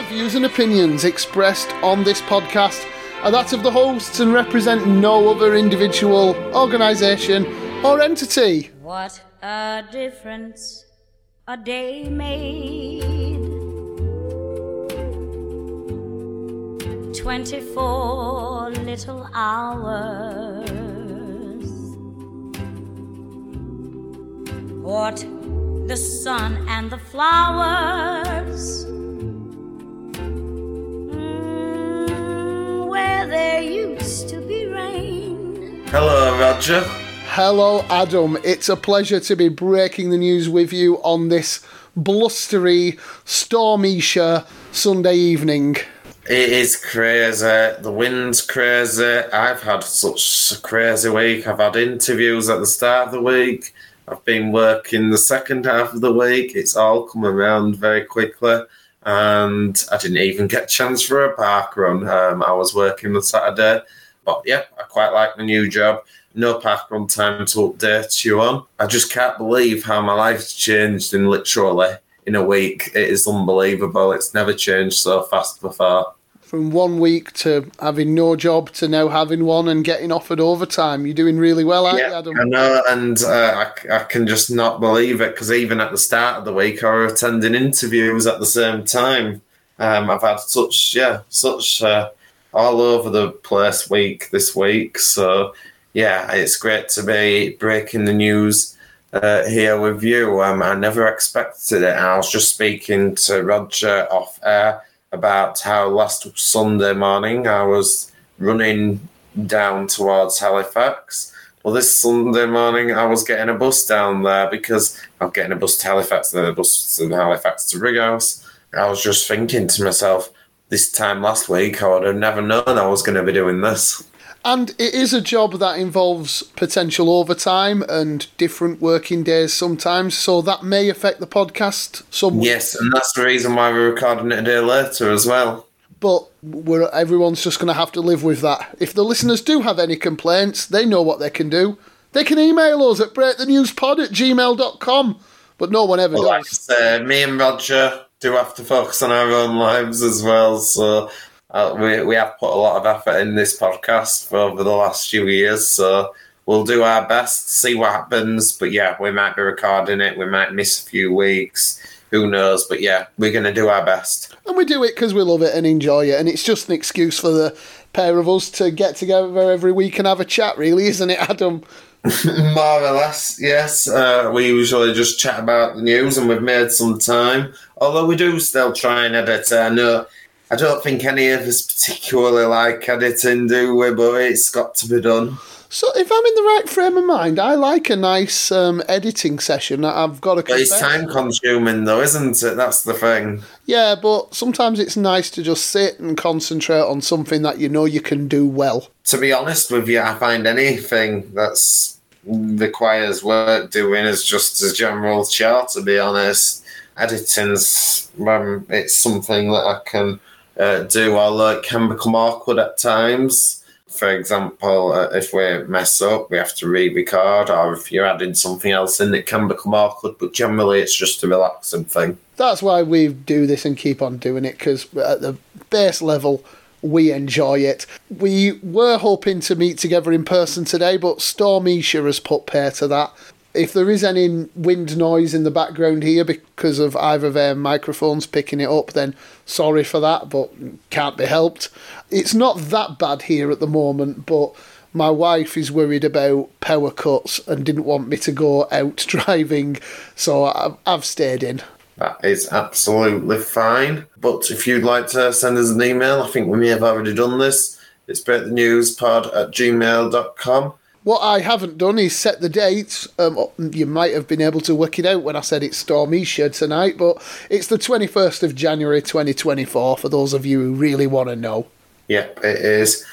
the views and opinions expressed on this podcast are that of the hosts and represent no other individual, organisation, or entity. What a difference a day made. 24 little hours. What the sun and the flowers. Where there used to be rain. Hello, Roger. Hello, Adam. It's a pleasure to be breaking the news with you on this blustery, stormy Sunday evening. It is crazy. The wind's crazy. I've had such a crazy week. I've had interviews at the start of the week. I've been working the second half of the week. It's all come around very quickly. And I didn't even get a chance for a park run. Um, I was working on Saturday. But yeah, I quite like my new job. No park run time to update you on. I just can't believe how my life's changed in literally in a week. It is unbelievable. It's never changed so fast before. From one week to having no job to now having one and getting offered overtime. You're doing really well, aren't yeah, you, Adam? I know, and uh, I, I can just not believe it because even at the start of the week, I was attending interviews at the same time. Um, I've had such, yeah, such uh, all over the place week this week. So, yeah, it's great to be breaking the news uh, here with you. Um, I never expected it. I was just speaking to Roger off air about how last Sunday morning I was running down towards Halifax. Well, this Sunday morning I was getting a bus down there because I'm getting a bus to Halifax, then a bus to Halifax to Brighouse. I was just thinking to myself, this time last week I would have never known I was going to be doing this. And it is a job that involves potential overtime and different working days sometimes, so that may affect the podcast some. Yes, and that's the reason why we're recording it a day later as well. But we're, everyone's just going to have to live with that. If the listeners do have any complaints, they know what they can do. They can email us at breakthenewspod at gmail.com, but no one ever well, does. Uh, me and Roger do have to focus on our own lives as well, so uh, we, we have put a lot of effort in this podcast for over the last few years, so we'll do our best, see what happens. But yeah, we might be recording it, we might miss a few weeks, who knows? But yeah, we're going to do our best. And we do it because we love it and enjoy it, and it's just an excuse for the pair of us to get together every week and have a chat, really, isn't it, Adam? More or less, yes. Uh, we usually just chat about the news, and we've made some time. Although we do still try and edit. I know I don't think any of us particularly like editing, do we? But it's got to be done. So, if I'm in the right frame of mind, I like a nice um, editing session. I've got to. But it's time consuming, though, isn't it? That's the thing. Yeah, but sometimes it's nice to just sit and concentrate on something that you know you can do well. To be honest with you, I find anything that's requires work doing is just a general chore. To be honest, editing's um, it's something that I can uh, do, although it can become awkward at times. For example, uh, if we mess up, we have to re record, or if you're adding something else in, it can become awkward, but generally it's just a relaxing thing. That's why we do this and keep on doing it, because at the base level, we enjoy it. We were hoping to meet together in person today, but Storm Isha has put pair to that if there is any wind noise in the background here because of either of their microphones picking it up, then sorry for that, but can't be helped. It's not that bad here at the moment, but my wife is worried about power cuts and didn't want me to go out driving, so I've stayed in. That is absolutely fine. But if you'd like to send us an email, I think we may have already done this. It's breakthenewspod at gmail.com. What I haven't done is set the dates. Um, you might have been able to work it out when I said it's Storm Isha tonight, but it's the 21st of January 2024 for those of you who really want to know. Yep, it is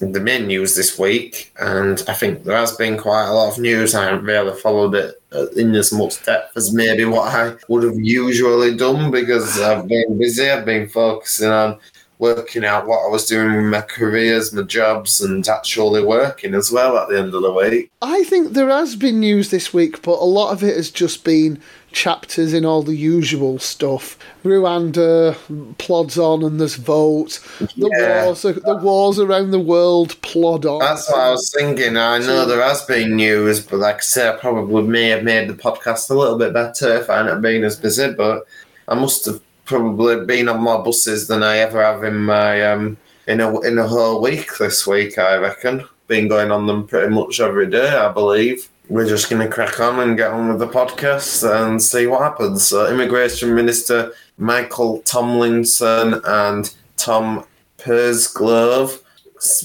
the main news this week, and I think there has been quite a lot of news. I haven't really followed it uh, in as much depth as maybe what I would have usually done because I've been busy. I've been focusing on working out what I was doing with my careers, my jobs, and actually working as well at the end of the week. I think there has been news this week, but a lot of it has just been chapters in all the usual stuff. Rwanda plods on, and there's votes. The Yeah. wars, the wars around the world plod on. That's what I was thinking. I know there has been news, but like I said, I probably may have made the podcast a little bit better if I hadn't been as busy. But I must have probably been on more buses than I ever have in my um in a in a whole week this week. I reckon been going on them pretty much every day. I believe we're just going to crack on and get on with the podcast and see what happens. So, Immigration Minister Michael Tomlinson and Tom Pursglove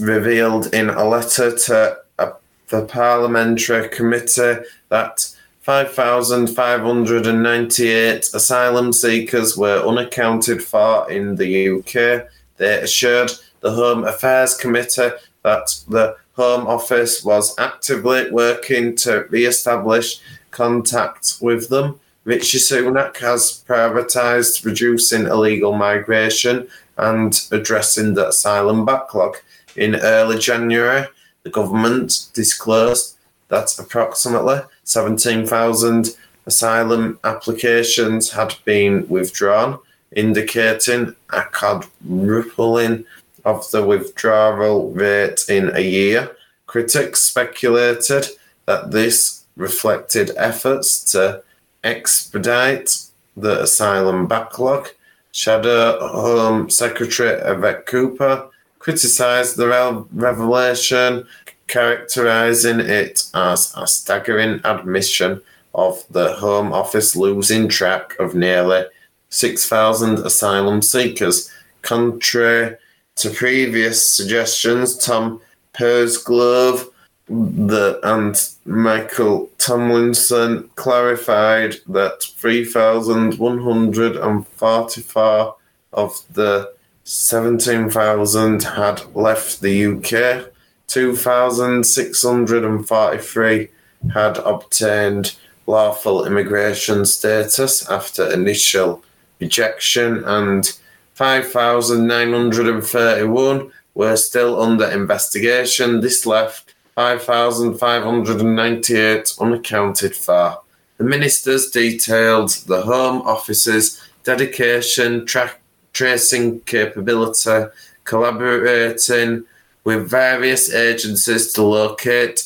revealed in a letter to uh, the parliamentary committee that 5,598 asylum seekers were unaccounted for in the UK. They assured the Home Affairs Committee that the Home Office was actively working to re establish contact with them. Rishi Sunak has prioritised reducing illegal migration and addressing the asylum backlog. In early January, the government disclosed that approximately 17,000 asylum applications had been withdrawn, indicating a quadrupling of the withdrawal rate in a year. Critics speculated that this reflected efforts to expedite the asylum backlog. Shadow Home Secretary Yvette Cooper criticised the revelation, characterising it as a staggering admission of the Home Office losing track of nearly 6,000 asylum seekers. Contrary to previous suggestions, Tom Pursglove the, and Michael Tomlinson clarified that 3,144 of the 17,000 had left the UK. 2,643 had obtained lawful immigration status after initial rejection, and 5,931 were still under investigation. This left 5,598 unaccounted for. The ministers detailed the Home Office's dedication, tra- tracing capability, collaborating with various agencies to locate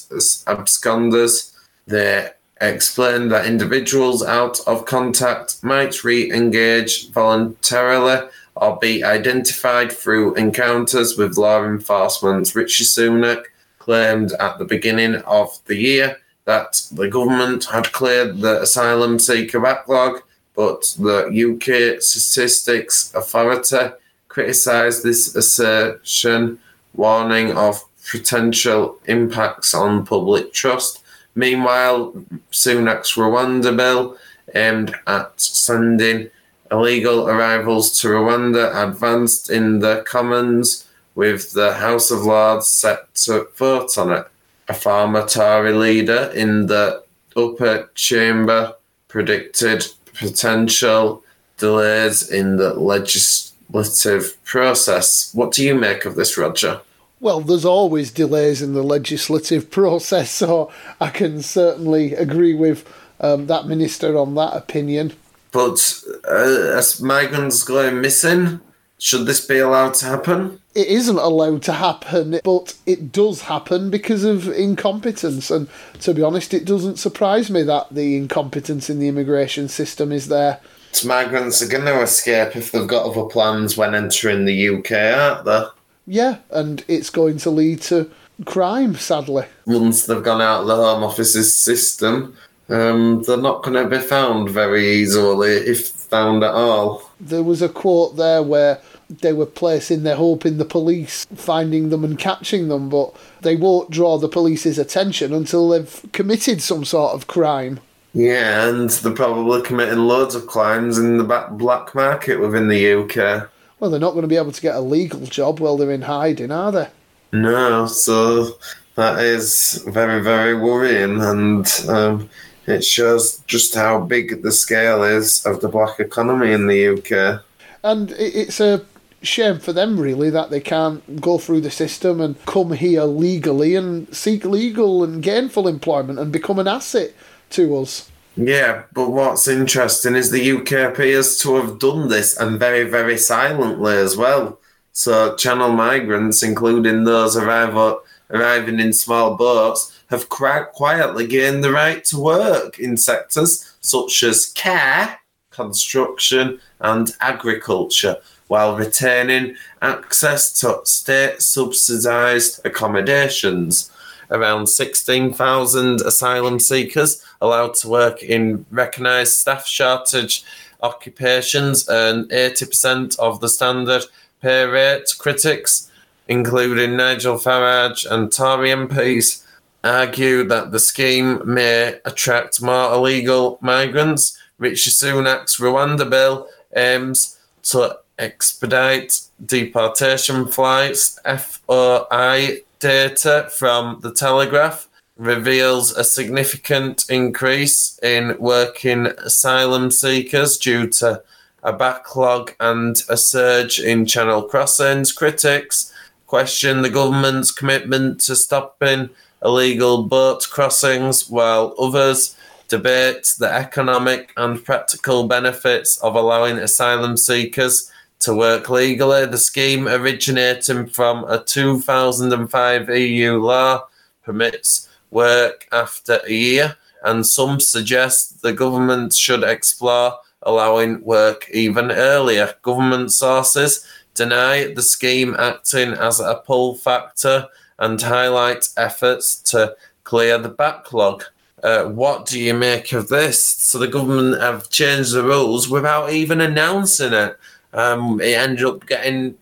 absconders. They explained that individuals out of contact might re engage voluntarily or be identified through encounters with law enforcement. Rishi Sunak claimed at the beginning of the year that the government had cleared the asylum seeker backlog, but the UK Statistics Authority criticised this assertion, warning of potential impacts on public trust. Meanwhile, Sunak's Rwanda bill, aimed at sending illegal arrivals to Rwanda, advanced in the Commons, with the House of Lords set to vote on it. A former Tory leader in the upper chamber predicted potential delays in the legislative process. What do you make of this, Roger? Well, there's always delays in the legislative process, so I can certainly agree with um, that minister on that opinion. But uh, as migrants going missing, should this be allowed to happen? It isn't allowed to happen, but it does happen because of incompetence. And to be honest, it doesn't surprise me that the incompetence in the immigration system is there. Migrants are going to escape if they've got other plans when entering the UK, aren't they? Yeah, and it's going to lead to crime, sadly. Once they've gone out of the Home Office's system, um, they're not going to be found very easily, if found at all. There was a quote there where they were placing their hope in the police finding them and catching them, but they won't draw the police's attention until they've committed some sort of crime. Yeah, and they're probably committing loads of crimes in the black market within the UK. Well, they're not going to be able to get a legal job while they're in hiding, are they? No, so that is very, very worrying, and um, it shows just how big the scale is of the black economy in the UK. And it's a shame for them, really, that they can't go through the system and come here legally and seek legal and gainful employment and become an asset to us. Yeah, but what's interesting is the UK appears to have done this and very, very silently as well. So, channel migrants, including those arrival, arriving in small boats, have quietly gained the right to work in sectors such as care, construction, and agriculture, while retaining access to state subsidised accommodations. Around 16,000 asylum seekers allowed to work in recognised staff shortage occupations earn 80% of the standard pay rate. Critics, including Nigel Farage and Tory MPs, argue that the scheme may attract more illegal migrants. Rishi Sunak's Rwanda bill aims to expedite deportation flights. FOI data from the Telegraph reveals a significant increase in working asylum seekers due to a backlog and a surge in channel crossings. Critics question the government's commitment to stopping illegal boat crossings, while others debate the economic and practical benefits of allowing asylum seekers to work legally. The scheme, originating from a 2005 EU law, permits work after a year, and some suggest the government should explore allowing work even earlier. Government sources deny the scheme acting as a pull factor and highlight efforts to clear the backlog. Uh, what do you make of this? So the government have changed the rules without even announcing it. Um, it ended up getting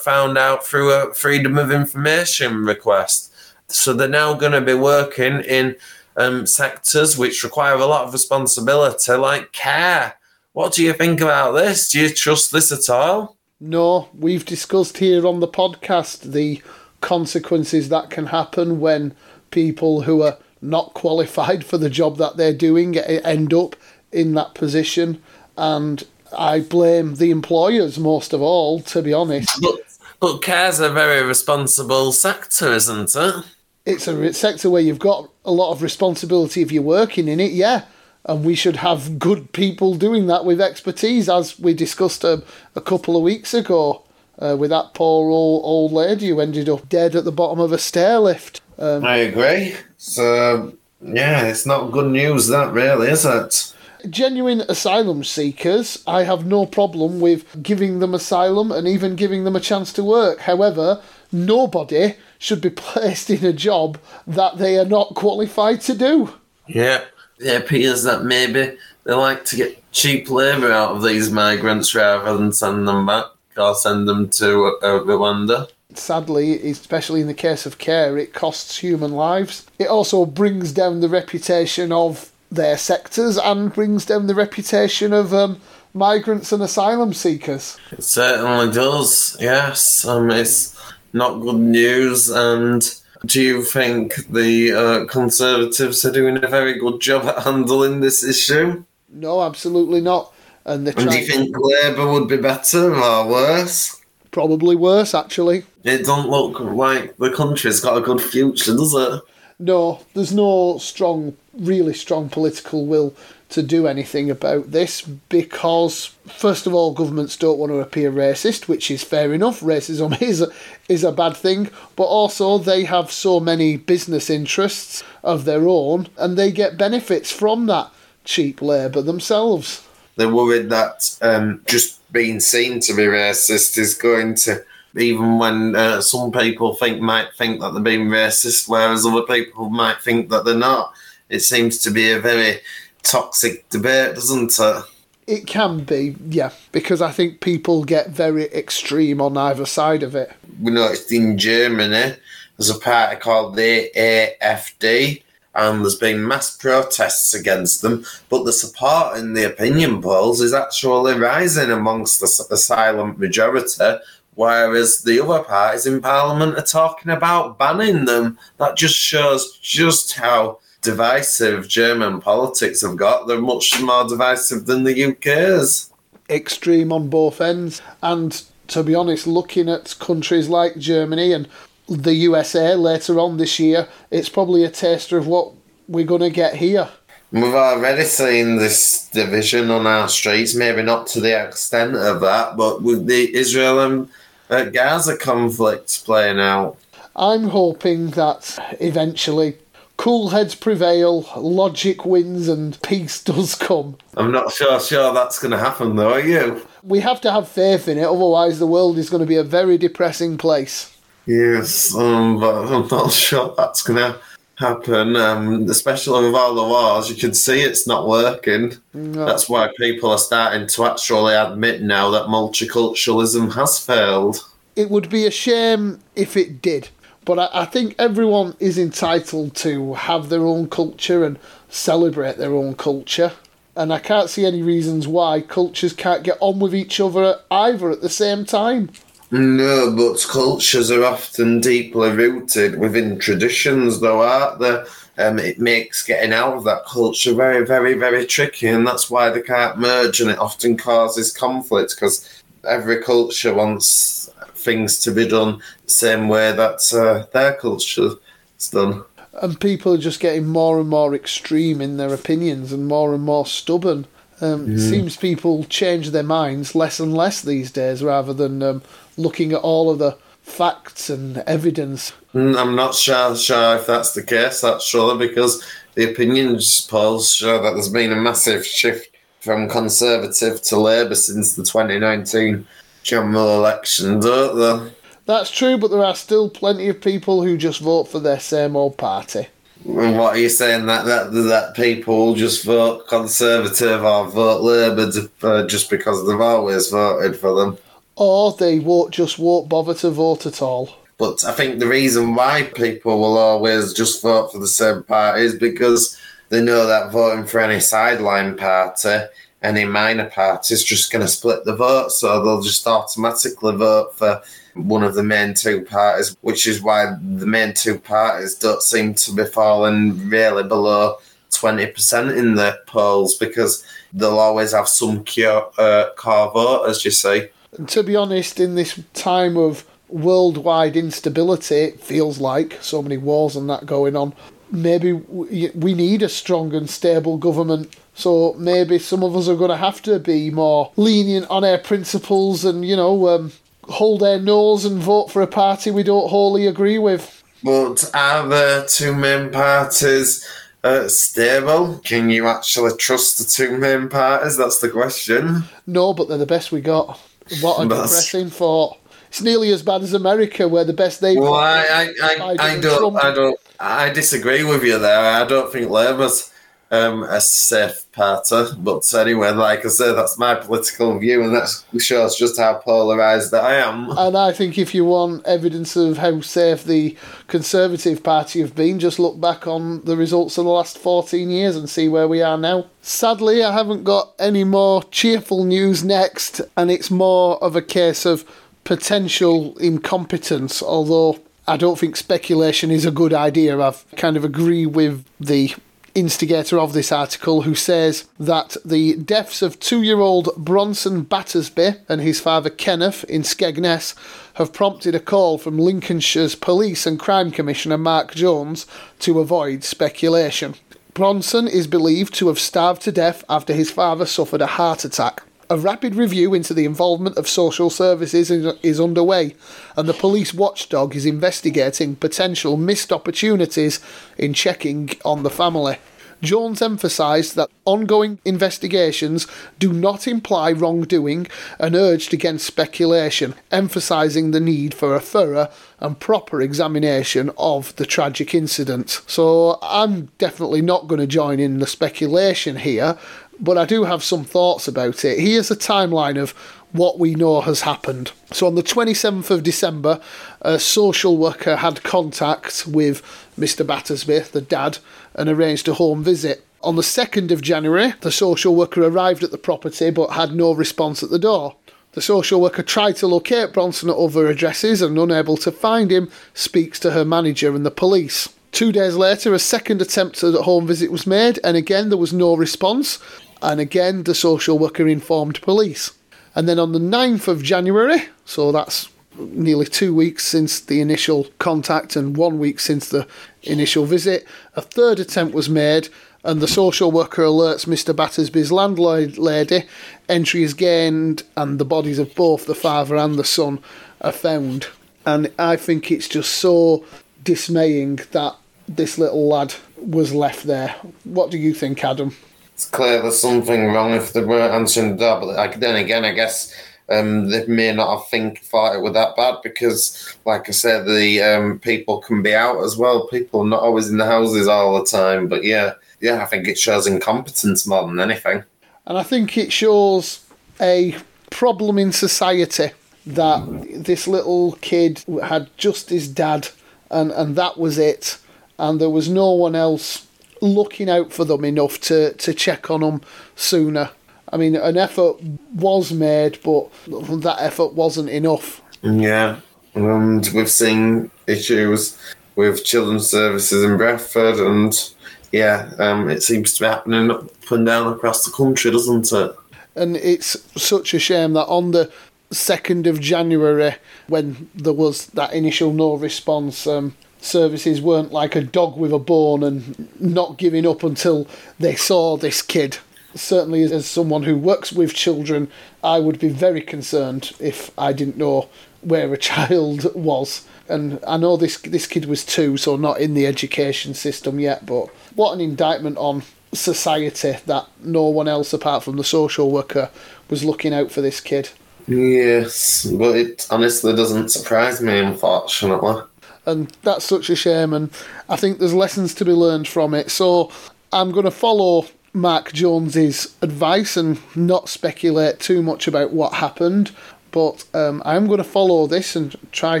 found out through a freedom of information request. So they're now going to be working in um, sectors which require a lot of responsibility, like care. What do you think about this? Do you trust this at all? No, we've discussed here on the podcast the consequences that can happen when people who are not qualified for the job that they're doing end up in that position. And I blame the employers most of all, to be honest. But, but care's a very responsible sector, isn't it? It's a sector where you've got a lot of responsibility if you're working in it, yeah. And we should have good people doing that with expertise, as we discussed a, a couple of weeks ago uh, with that poor old, old lady who ended up dead at the bottom of a stair lift. Um, I agree. So, yeah, it's not good news, that really, is it? Genuine asylum seekers, I have no problem with giving them asylum and even giving them a chance to work. However, nobody should be placed in a job that they are not qualified to do. Yeah, it appears that maybe they like to get cheap labour out of these migrants rather than send them back or send them to uh, Rwanda. Sadly, especially in the case of care, it costs human lives. It also brings down the reputation of their sectors and brings down the reputation of um, migrants and asylum seekers. It certainly does, yes. Um, it's not good news. And do you think the uh, Conservatives are doing a very good job at handling this issue? No, absolutely not. And, and do you think Labour would be better or worse? Probably worse, actually. It don't look like the country's got a good future, does it? No, there's no strong, really strong political will to do anything about this because, first of all, governments don't want to appear racist, which is fair enough. Racism is a, is a bad thing, but also they have so many business interests of their own and they get benefits from that cheap labour themselves they're worried that um, just being seen to be racist is going to, even when uh, some people think might think that they're being racist, whereas other people might think that they're not. It seems to be a very toxic debate, doesn't it? It can be, yeah, because I think people get very extreme on either side of it. We noticed in Germany there's a party called the AFD, and there's been mass protests against them, but the support in the opinion polls is actually rising amongst the, the silent majority, whereas the other parties in Parliament are talking about banning them. That just shows just how divisive German politics have got. They're much more divisive than the UK's. Extreme on both ends, and to be honest, looking at countries like Germany and the USA later on this year, it's probably a taster of what we're going to get here. We've already seen this division on our streets, maybe not to the extent of that, but with the Israel and uh, Gaza conflict playing out. I'm hoping that eventually cool heads prevail, logic wins, and peace does come. I'm not sure sure that's going to happen though, are you? We have to have faith in it, otherwise, the world is going to be a very depressing place. Yes, um, but I'm not sure that's going to happen. Um, especially with all the wars, you can see it's not working. No. That's why people are starting to actually admit now that multiculturalism has failed. It would be a shame if it did. But I, I think everyone is entitled to have their own culture and celebrate their own culture. And I can't see any reasons why cultures can't get on with each other either at the same time. No, but cultures are often deeply rooted within traditions, though, aren't they? Um, it makes getting out of that culture very, very, very tricky, and that's why they can't merge, and it often causes conflict because every culture wants things to be done the same way that uh, their culture is done. And people are just getting more and more extreme in their opinions and more and more stubborn. Um, It seems people change their minds less and less these days rather than um, looking at all of the facts and evidence. Mm, I'm not sure, sure if that's the case, That's actually, because the opinions polls show that there's been a massive shift from Conservative to Labour since the 2019 general election, don't there? That's true, but there are still plenty of people who just vote for their same old party. And what are you saying that that that people just vote Conservative or vote Labour uh, just because they've always voted for them? Or they won't just won't bother to vote at all. But I think the reason why people will always just vote for the same party is because they know that voting for any sideline party, any minor party, is just going to split the vote. So they'll just automatically vote for one of the main two parties, which is why the main two parties don't seem to be falling really below 20% in the polls because they'll always have some core, uh, core voters, you see. And to be honest, in this time of worldwide instability, it feels like so many wars and that going on, maybe we need a strong and stable government. So maybe some of us are going to have to be more lenient on our principles and, you know, um, hold our nose and vote for a party we don't wholly agree with. But are the two main parties uh, stable? Can you actually trust the two main parties? That's the question. No, but they're the best we got. What a depressing thought. It's nearly as bad as America, where the best they've Well, I, I, I, I don't, Trump. I don't, I disagree with you there. I don't think Labour's um, a safe party. But anyway, like I said, that's my political view, and that shows just how polarised that I am. And I think if you want evidence of how safe the Conservative Party have been, just look back on the results of the last 14 years and see where we are now. Sadly, I haven't got any more cheerful news next, and it's more of a case of potential incompetence, although I don't think speculation is a good idea. I kind of agree with the instigator of this article who says that the deaths of two year old Bronson Battersby and his father Kenneth in Skegness have prompted a call from Lincolnshire's Police and Crime Commissioner Marc Jones to avoid speculation. Bronson is believed to have starved to death after his father suffered a heart attack. A rapid review into the involvement of social services is, underway, and the police watchdog is investigating potential missed opportunities in checking on the family. Jones emphasised that ongoing investigations do not imply wrongdoing and urged against speculation, emphasising the need for a thorough and proper examination of the tragic incident. So I'm definitely not going to join in the speculation here, but I do have some thoughts about it. Here's a timeline of what we know has happened. So on the 27th of December, a social worker had contact with Mr. Battersby, the dad, and arranged a home visit. On the 2nd of January, the social worker arrived at the property but had no response at the door. The social worker tried to locate Bronson at other addresses and, unable to find him, speaks to her manager and the police. Two days later, a second attempt at a home visit was made, and again there was no response. And again, the social worker informed police. And then on the 9th of January, so that's nearly two weeks since the initial contact and one week since the initial visit, a third attempt was made, and the social worker alerts Mr. Battersby's landlady. Entry is gained, and the bodies of both the father and the son are found. And I think it's just so dismaying that this little lad was left there. What do you think, Adam? It's clear there's something wrong if they weren't answering the door, but like, then again, I guess um, they may not have think thought it was that bad because, like I said, the um, people can be out as well. People are not always in the houses all the time. But yeah, yeah, I think it shows incompetence more than anything. And I think it shows a problem in society that this little kid had just his dad, and, and that was it. And there was no one else looking out for them enough to, to check on them sooner. I mean, an effort was made, but that effort wasn't enough. Yeah, and we've seen issues with children's services in Bradford, and yeah, um, it seems to be happening up and down across the country, doesn't it? And it's such a shame that on the 2nd of January, when there was that initial no response, um, services weren't like a dog with a bone and not giving up until they saw this kid. Certainly, as someone who works with children, I would be very concerned if I didn't know where a child was. And I know this this kid was two, so not in the education system yet. But what an indictment on society that no one else apart from the social worker was looking out for this kid. Yes, but it honestly doesn't surprise me, unfortunately and that's such a shame. And I think there's lessons to be learned from it. So I'm going to follow Marc Jones's advice and not speculate too much about what happened. But um, I'm going to follow this and try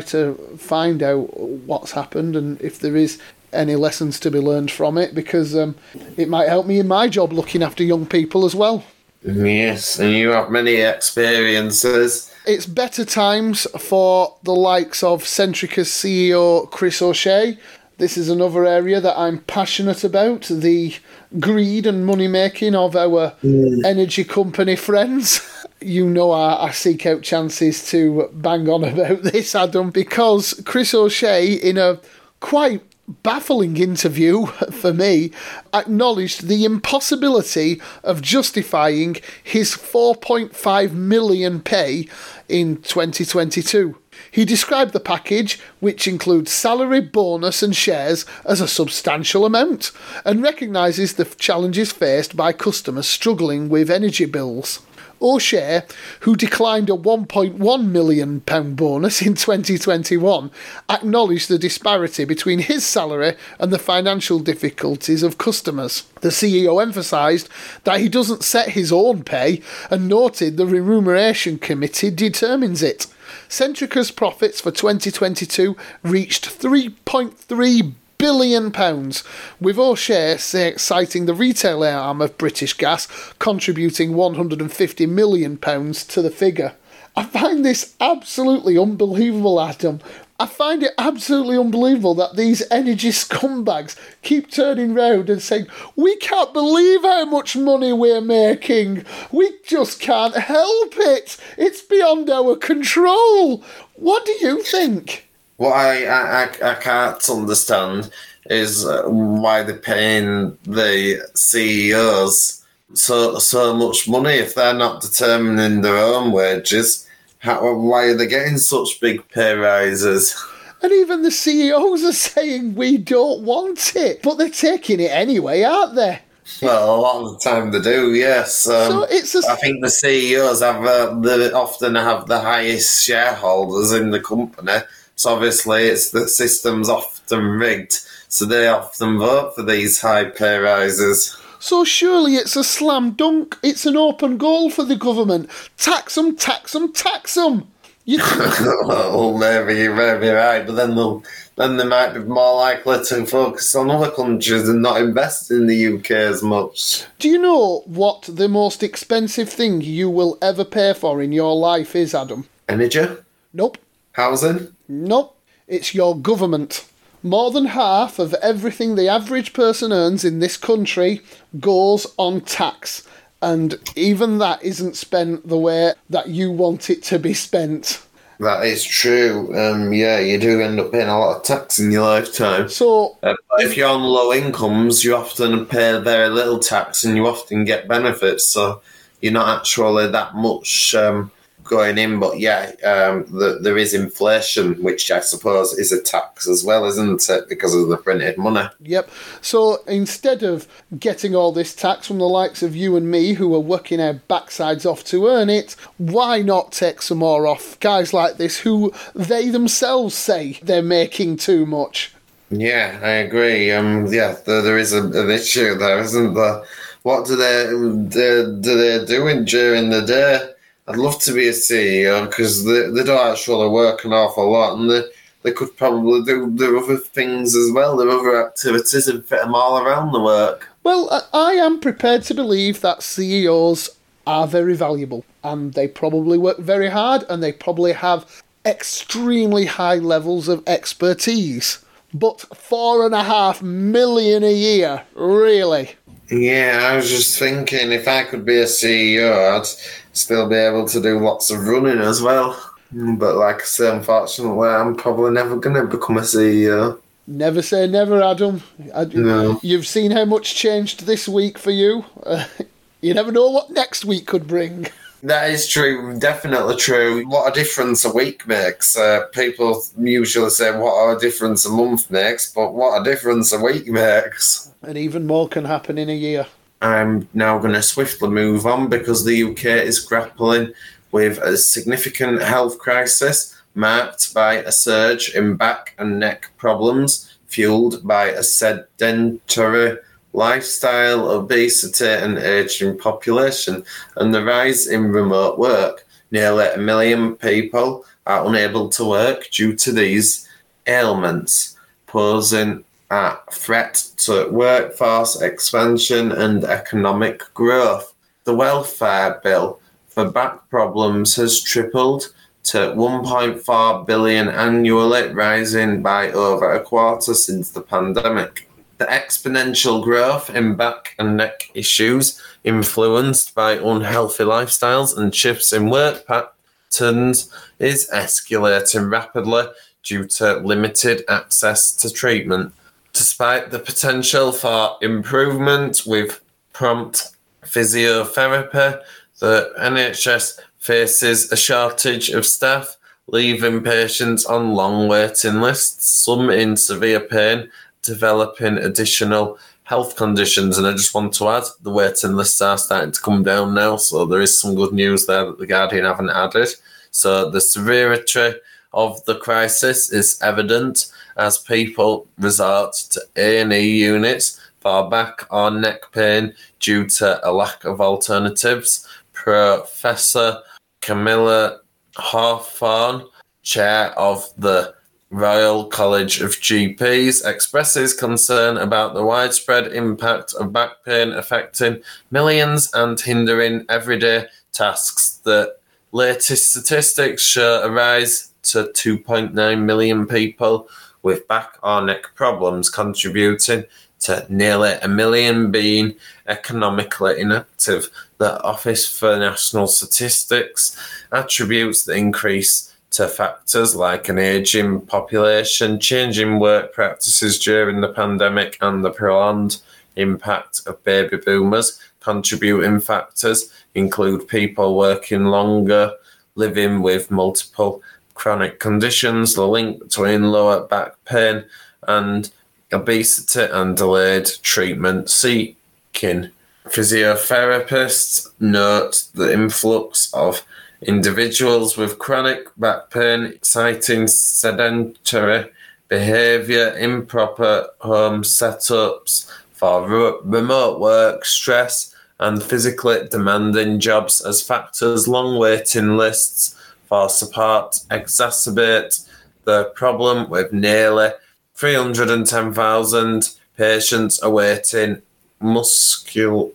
to find out what's happened and if there is any lessons to be learned from it because um, it might help me in my job looking after young people as well. Yes, and you have many experiences it's better times for the likes of Centrica's CEO Chris O'Shea. This is another area that I'm passionate about the greed and money making of our mm. energy company friends. You know, I, I, seek out chances to bang on about this, Adam, because Chris O'Shea, in a quite baffling interview for me acknowledged the impossibility of justifying his 4.5 million pay in 2022. He described the package, which includes salary, bonus, and shares, as a substantial amount, and recognises the challenges faced by customers struggling with energy bills. O'Shea, who declined a £1.1 million bonus in 2021, acknowledged the disparity between his salary and the financial difficulties of customers. The CEO emphasised that he doesn't set his own pay and noted the Remuneration Committee determines it. Centrica's profits for 2022 reached 3.3 billion pounds, with all shares citing the retail arm of British Gas contributing 150 million pounds to the figure. I find this absolutely unbelievable, Adam. I find it absolutely unbelievable that these energy scumbags keep turning round and saying, We can't believe how much money we're making. We just can't help it. It's beyond our control. What do you think? What I, I, I can't understand is uh, why they're paying the CEOs so so much money if they're not determining their own wages. How, why are they getting such big pay rises? And even the CEOs are saying we don't want it, but they're taking it anyway, aren't they? Well, a lot of the time they do, yes. Um, so it's a... I think the CEOs have uh, often have the highest shareholders in the company, so obviously, it's the system's often rigged, so they often vote for these high pay rises. So surely it's a slam dunk. It's an open goal for the government. Tax them, tax them, tax them. You... well, maybe you may be right, but then they'll then they might be more likely to focus on other countries and not invest in the UK as much. Do you know what the most expensive thing you will ever pay for in your life is, Adam? Energy? Nope. Housing? Nope, it's your government. More than half of everything the average person earns in this country goes on tax. and even that isn't spent the way that you want it to be spent. That is true. Um, yeah, you do end up paying a lot of tax in your lifetime. So, Uh, if you're on low incomes, you often pay very little tax and you often get benefits, so you're not actually that much um, going in. But yeah, um, the, there is inflation, which I suppose is a tax as well, isn't it? Because of the printed money. Yep. So instead of getting all this tax from the likes of you and me who are working our backsides off to earn it, why not take some more off guys like this who they themselves say they're making too much? Yeah, I agree. Um, yeah, there, there is a, an issue there, isn't there? What do they, do, do they doing during the day? I'd love to be a CEO because they, they don't actually work an awful lot and they, they could probably do their other things as well, their other activities and fit them all around the work. Well, I- I am prepared to believe that CEOs are very valuable and they probably work very hard and they probably have extremely high levels of expertise. But four and a half million a year, really? Yeah, I was just thinking if I could be a CEO, I'd still be able to do lots of running as well. But like I say, unfortunately, I'm probably never going to become a CEO. Never say never, Adam. I- No. You've seen how much changed this week for you. Uh, you never know what next week could bring. That is true, definitely true. What a difference a week makes. Uh, people usually say what a difference a month makes, but what a difference a week makes. And even more can happen in a year. I'm now going to swiftly move on because the UK is grappling with a significant health crisis marked by a surge in back and neck problems fueled by a sedentary lifestyle, obesity, and aging population, and the rise in remote work. Nearly a million people are unable to work due to these ailments, posing a threat to workforce expansion and economic growth. The welfare bill for back problems has tripled to 1.4 billion annually, rising by over a quarter since the pandemic. The exponential growth in back and neck issues, influenced by unhealthy lifestyles and shifts in work patterns, is escalating rapidly due to limited access to treatment. Despite the potential for improvement with prompt physiotherapy, the NHS faces a shortage of staff, leaving patients on long waiting lists, some in severe pain, developing additional health conditions. And I just want to add the waiting lists are starting to come down now, so there is some good news there that the Guardian haven't added. So the severity of the crisis is evident as people resort to A&E units for back or neck pain due to a lack of alternatives. Professor Kamila Hawthorne, chair of the Royal College of GPs, expresses concern about the widespread impact of back pain affecting millions and hindering everyday tasks. The latest statistics show a rise to 2.9 million people with back or neck problems, contributing to nearly a million being economically inactive. The Office for National Statistics attributes the increase to factors like an aging population, changing work practices during the pandemic, and the prolonged impact of baby boomers. Contributing factors include people working longer, living with multiple chronic conditions, the link between lower back pain and obesity, and delayed treatment seeking. Physiotherapists note the influx of individuals with chronic back pain, citing sedentary behavior, improper home setups for re- remote work, stress, and physically demanding jobs as factors. Long waiting lists for support exacerbate the problem with nearly 310,000 patients awaiting muscular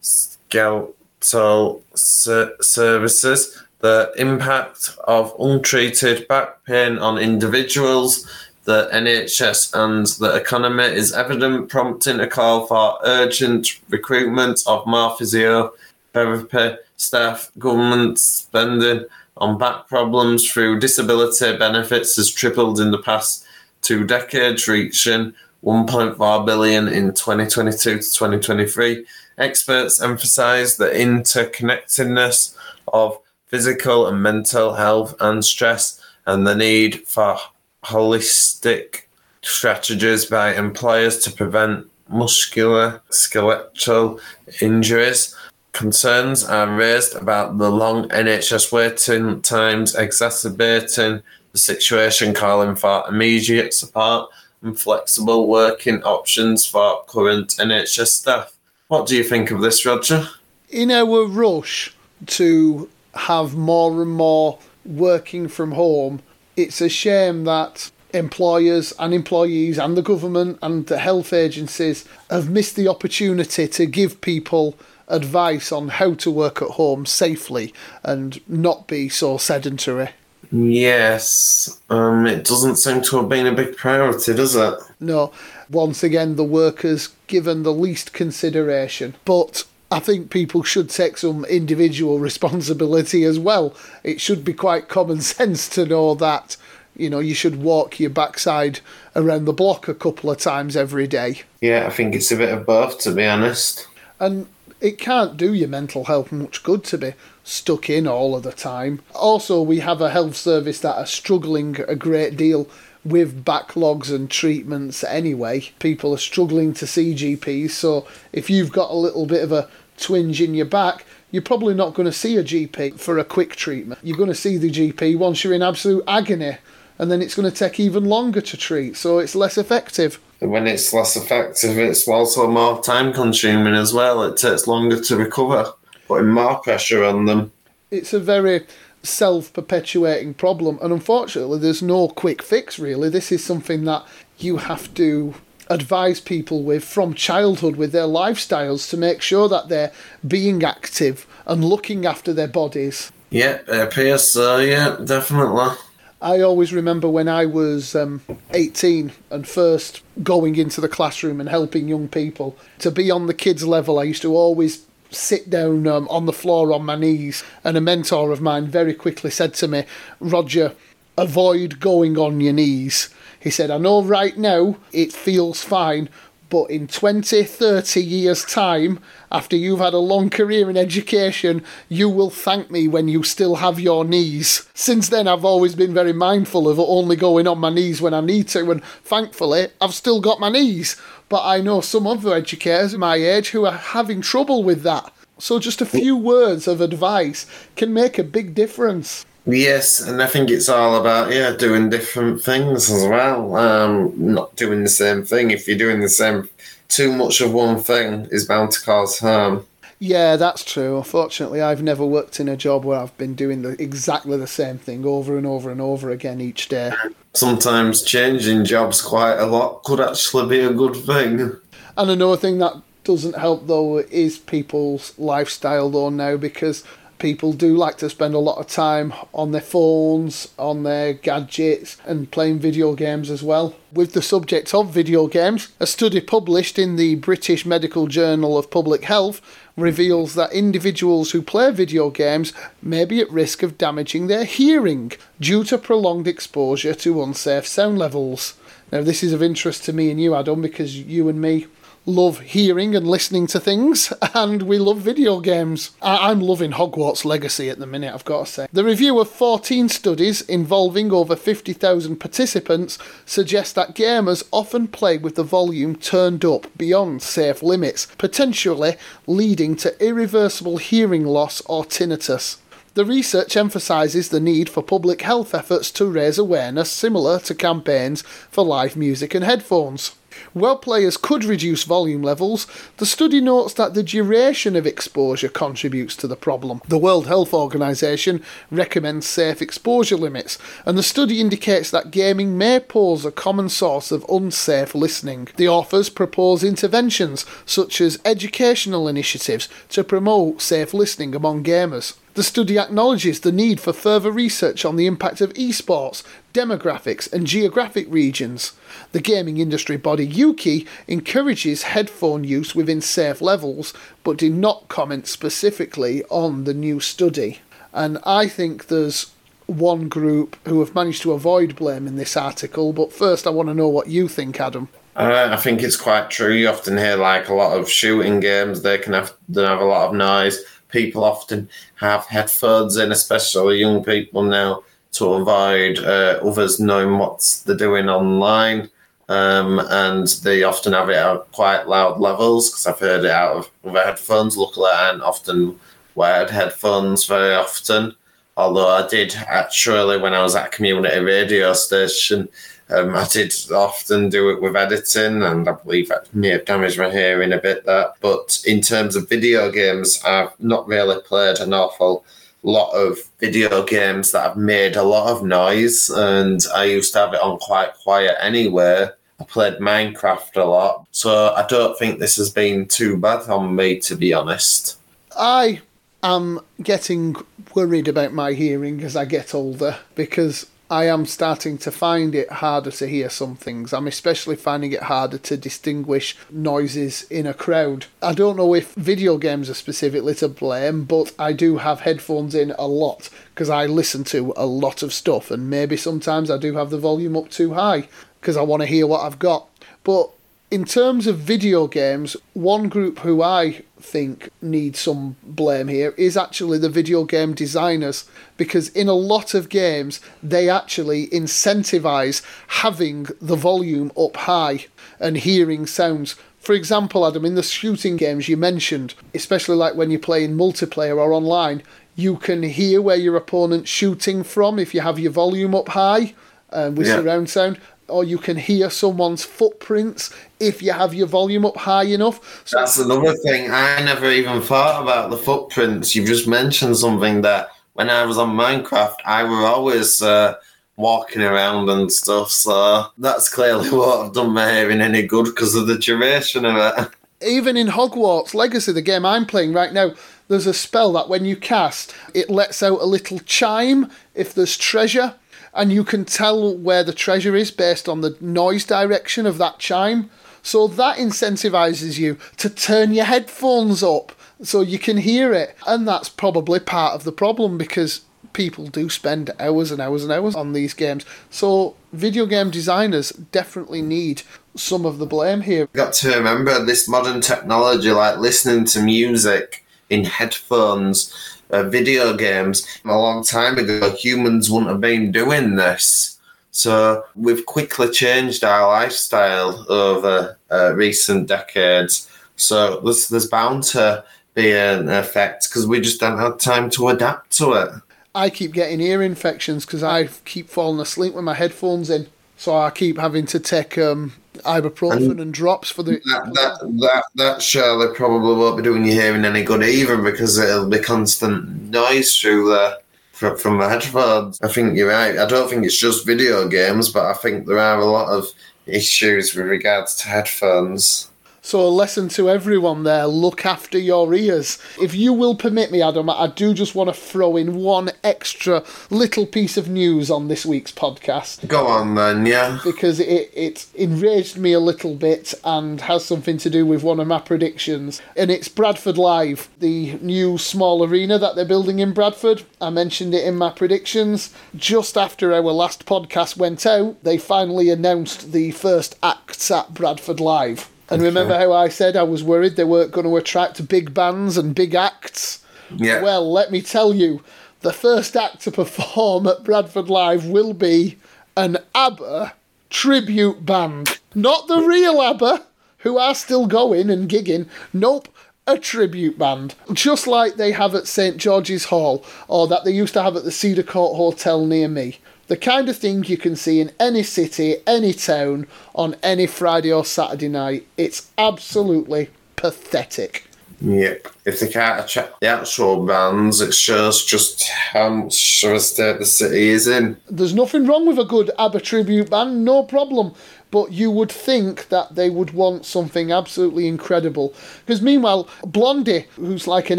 skeletal ser- services. The impact of untreated back pain on individuals the NHS and the economy is evident, prompting a call for urgent recruitment of more physiotherapy staff. Government spending on back problems through disability benefits has tripled in the past two decades, reaching 1.4 billion in 2022 to 2023. Experts emphasize the interconnectedness of physical and mental health and stress and the need for holistic strategies by employers to prevent muscular skeletal injuries. Concerns are raised about the long NHS waiting times exacerbating the situation, calling for immediate support and flexible working options for current NHS staff. What do you think of this, Roger? In our rush to have more and more working from home, it's a shame that employers and employees and the government and the health agencies have missed the opportunity to give people advice on how to work at home safely and not be so sedentary. Yes, um, it doesn't seem to have been a big priority, does it? No, once again, the workers given the least consideration. But I think people should take some individual responsibility as well. It should be quite common sense to know that, you know, you should walk your backside around the block a couple of times every day. Yeah, I think it's a bit of both, to be honest. And it can't do your mental health much good to be stuck in all of the time. Also, we have a health service that are struggling a great deal with backlogs and treatments anyway. People are struggling to see GPs, so if you've got a little bit of a twinge in your back, you're probably not going to see a GP for a quick treatment. You're going to see the GP once you're in absolute agony, and then it's going to take even longer to treat, so it's less effective. When it's less effective, it's also more time consuming as well. It takes longer to recover, putting more pressure on them. It's a very self perpetuating problem, and unfortunately, there's no quick fix really. This is something that you have to advise people with from childhood with their lifestyles to make sure that they're being active and looking after their bodies. Yeah, it appears so, yeah, definitely. I always remember when I was um, 18 and first going into the classroom and helping young people to be on the kids' level. I used to always sit down um, on the floor on my knees, and a mentor of mine very quickly said to me, Roger, avoid going on your knees. He said, I know right now it feels fine, but in 20, 30 years' time, after you've had a long career in education, you will thank me when you still have your knees. Since then, I've always been very mindful of only going on my knees when I need to, and thankfully, I've still got my knees. But I know some other educators my age who are having trouble with that. So, just a few words of advice can make a big difference. Yes, and I think it's all about yeah doing different things as well. Um, not doing the same thing. If you're doing the same, too much of one thing is bound to cause harm. Yeah, that's true. Unfortunately, I've never worked in a job where I've been doing the, exactly the same thing over and over and over again each day. Sometimes changing jobs quite a lot could actually be a good thing. And another thing that doesn't help though is people's lifestyle though now because people do like to spend a lot of time on their phones, on their gadgets, and playing video games as well. With the subject of video games, a study published in the British Medical Journal of Public Health reveals that individuals who play video games may be at risk of damaging their hearing due to prolonged exposure to unsafe sound levels. Now, this is of interest to me and you, Adam, because you and me love hearing and listening to things, and we love video games. I- am loving Hogwarts Legacy at the minute, I've got to say. The review of 14 studies involving over 50,000 participants suggests that gamers often play with the volume turned up beyond safe limits, potentially leading to irreversible hearing loss or tinnitus. The research emphasises the need for public health efforts to raise awareness similar to campaigns for live music and headphones. While players could reduce volume levels, the study notes that the duration of exposure contributes to the problem. The World Health Organization recommends safe exposure limits, and the study indicates that gaming may pose a common source of unsafe listening. The authors propose interventions such as educational initiatives to promote safe listening among gamers. The study acknowledges the need for further research on the impact of esports, demographics, and geographic regions. The gaming industry body Ukie encourages headphone use within safe levels, but did not comment specifically on the new study. And I think there's one group who have managed to avoid blame in this article, but first I want to know what you think, Adam. Uh, I think it's quite true. You often hear like a lot of shooting games. They can have they have a lot of noise. People often have headphones in, especially young people now, to avoid uh, others knowing what they're doing online. Um, and they often have it at quite loud levels because I've heard it out of other headphones. Luckily, I haven't often wear headphones very often. Although I did actually when I was at community radio station, um, I did often do it with editing, and I believe that may have damaged my hearing a bit. That, but in terms of video games, I've not really played an awful lot of video games that have made a lot of noise, and I used to have it on quite quiet anyway. I played Minecraft a lot, so I don't think this has been too bad on me, to be honest. I am getting worried about my hearing as I get older because I am starting to find it harder to hear some things. I'm especially finding it harder to distinguish noises in a crowd. I don't know if video games are specifically to blame, but I do have headphones in a lot because I listen to a lot of stuff, and maybe sometimes I do have the volume up too high because I want to hear what I've got. But in terms of video games, one group who I think need some blame here is actually the video game designers because in a lot of games they actually incentivize having the volume up high and hearing sounds. For example, Adam, in the shooting games you mentioned, especially like when you're playing multiplayer or online, you can hear where your opponent's shooting from if you have your volume up high um, with Yeah. surround sound or you can hear someone's footprints if you have your volume up high enough. So That's another thing. I never even thought about the footprints. You've just mentioned something that when I was on Minecraft, I were always uh, walking around and stuff. So that's clearly what I've done my hearing any good because of the duration of it. even in Hogwarts Legacy, the game I'm playing right now, there's a spell that when you cast, it lets out a little chime if there's treasure, and you can tell where the treasure is based on the noise direction of that chime. So that incentivizes you to turn your headphones up so you can hear it. And that's probably part of the problem because people do spend hours and hours and hours on these games. So video game designers definitely need some of the blame here. got to remember this modern technology, like listening to music in headphones, uh, video games. A long time ago, humans wouldn't have been doing this. So we've quickly changed our lifestyle over uh, recent decades. So there's, there's bound to be an effect because we just don't have time to adapt to it. I keep getting ear infections because I keep falling asleep with my headphones in. So I keep having to take um, ibuprofen and, drops for the. That, that that that surely probably won't be doing your hearing any good either because it'll be constant noise through the from, from the headphones. I think you're right. I don't think it's just video games, but I think there are a lot of issues with regards to headphones. So, a lesson to everyone there look after your ears. If you will permit me, Adam, I do just want to throw in one extra little piece of news on this week's podcast. Go on then, yeah. because it, it enraged me a little bit and has something to do with one of my predictions. And it's Bradford Live, the new small arena that they're building in Bradford. I mentioned it in my predictions. Just after our last podcast went out, they finally announced the first acts at Bradford Live. And remember how I said I was worried they weren't going to attract big bands and big acts? Yeah. Well, let me tell you, the first act to perform at Bradford Live will be an ABBA tribute band. Not the real ABBA, who are still going and gigging. Nope, a tribute band. Just like they have at St George's Hall, or that they used to have at the Cedar Court Hotel near me. The kind of thing you can see in any city, any town, on any Friday or Saturday night. It's absolutely pathetic. Yep. If they can't attract the actual bands, it shows just how much of a state the city is in. There's nothing wrong with a good ABBA tribute band, no problem. But you would think that they would want something absolutely incredible. Because meanwhile, Blondie, who's like an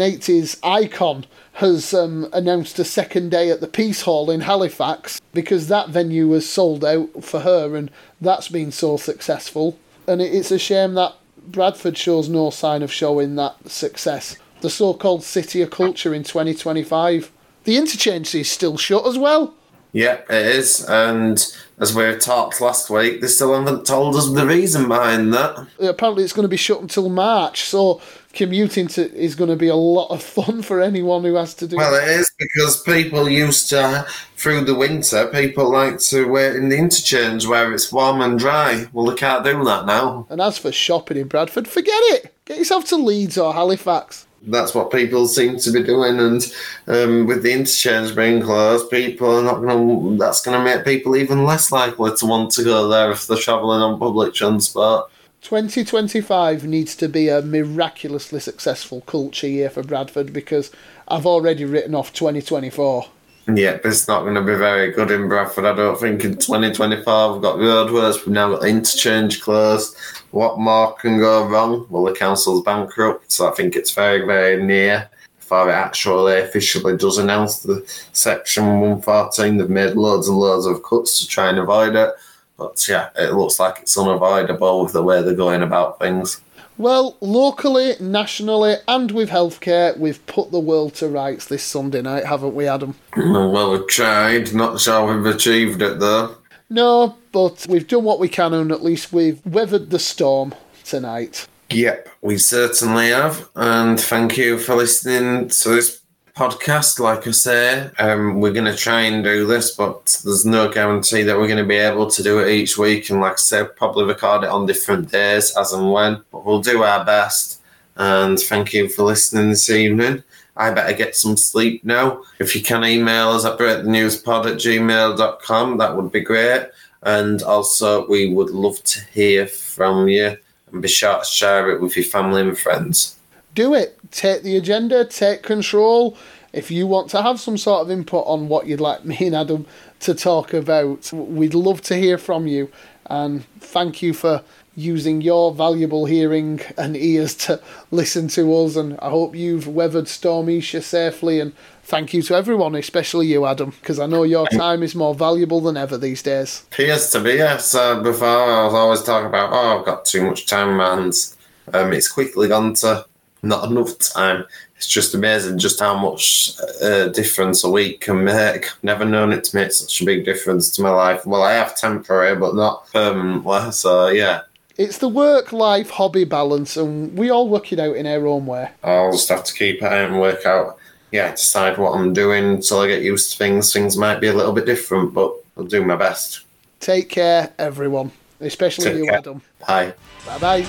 80s icon, has um, announced a second day at the Piece Hall in Halifax because that venue was sold out for her and that's been so successful. And it's a shame that Bradford shows no sign of showing that success. The so called City of Culture in 2025. The interchange is still shut as well. Yeah, it is. And as we talked last week, they still haven't told us the reason behind that. Apparently, it's going to be shut until March, so commuting to is going to be a lot of fun for anyone who has to do. Well, it is because people used to through the winter. People like to wait in the interchange where it's warm and dry. Well, they can't do that now. And as for shopping in Bradford, forget it. Get yourself to Leeds or Halifax that's what people seem to be doing. And um, with the interchange being closed, people are not going to. That's going to make people even less likely to want to go there if they're travelling on public transport. 2025 needs to be a miraculously successful culture year for Bradford because I've already written off 2024. Yeah, it's not going to be very good in Bradford. I don't think in 2025 we've got roadworks, we've now got interchange closed. What more can go wrong? Well, the council's bankrupt, so I think it's very, very near before it actually officially does announce the Section 114. They've made loads and loads of cuts to try and avoid it. But yeah, it looks like it's unavoidable with the way they're going about things. Well, locally, nationally, and with healthcare, we've put the world to rights this Sunday night, haven't we, Adam? Well, we've tried. Not sure we've achieved it, though. No, but we've done what we can, and at least we've weathered the storm tonight. Yep, we certainly have. And thank you for listening to this podcast. Like I say, um, we're going to try and do this, but there's no guarantee that we're going to be able to do it each week. And like I said, probably record it on different days as and when. But we'll do our best. And thank you for listening this evening. I better get some sleep now. If you can email us at breakthenewspod at gmail.com, that would be great. And also, we would love to hear from you and be sure to share it with your family and friends. Do it. Take the agenda, take control. If you want to have some sort of input on what you'd like me and Adam to talk about, we'd love to hear from you. And thank you for using your valuable hearing and ears to listen to us. And I hope you've weathered Storm Isha safely. And thank you to everyone, especially you, Adam, because I know your time is more valuable than ever these days. Appears to be, yes. Uh, before I was always talking about, oh, I've got too much time hands. Um, it's quickly gone to not enough time. It's just amazing just how much uh, difference a week can make. Never known it to make such a big difference to my life. Well, I have temporary, but not permanently. So yeah, it's the work life hobby balance, and we all work it out in our own way. I'll just have to keep it out and work out, yeah, decide what I'm doing until I get used to things. Things might be a little bit different, but I'll do my best. Take care, everyone, especially Take you, care. Adam. Bye. Bye bye.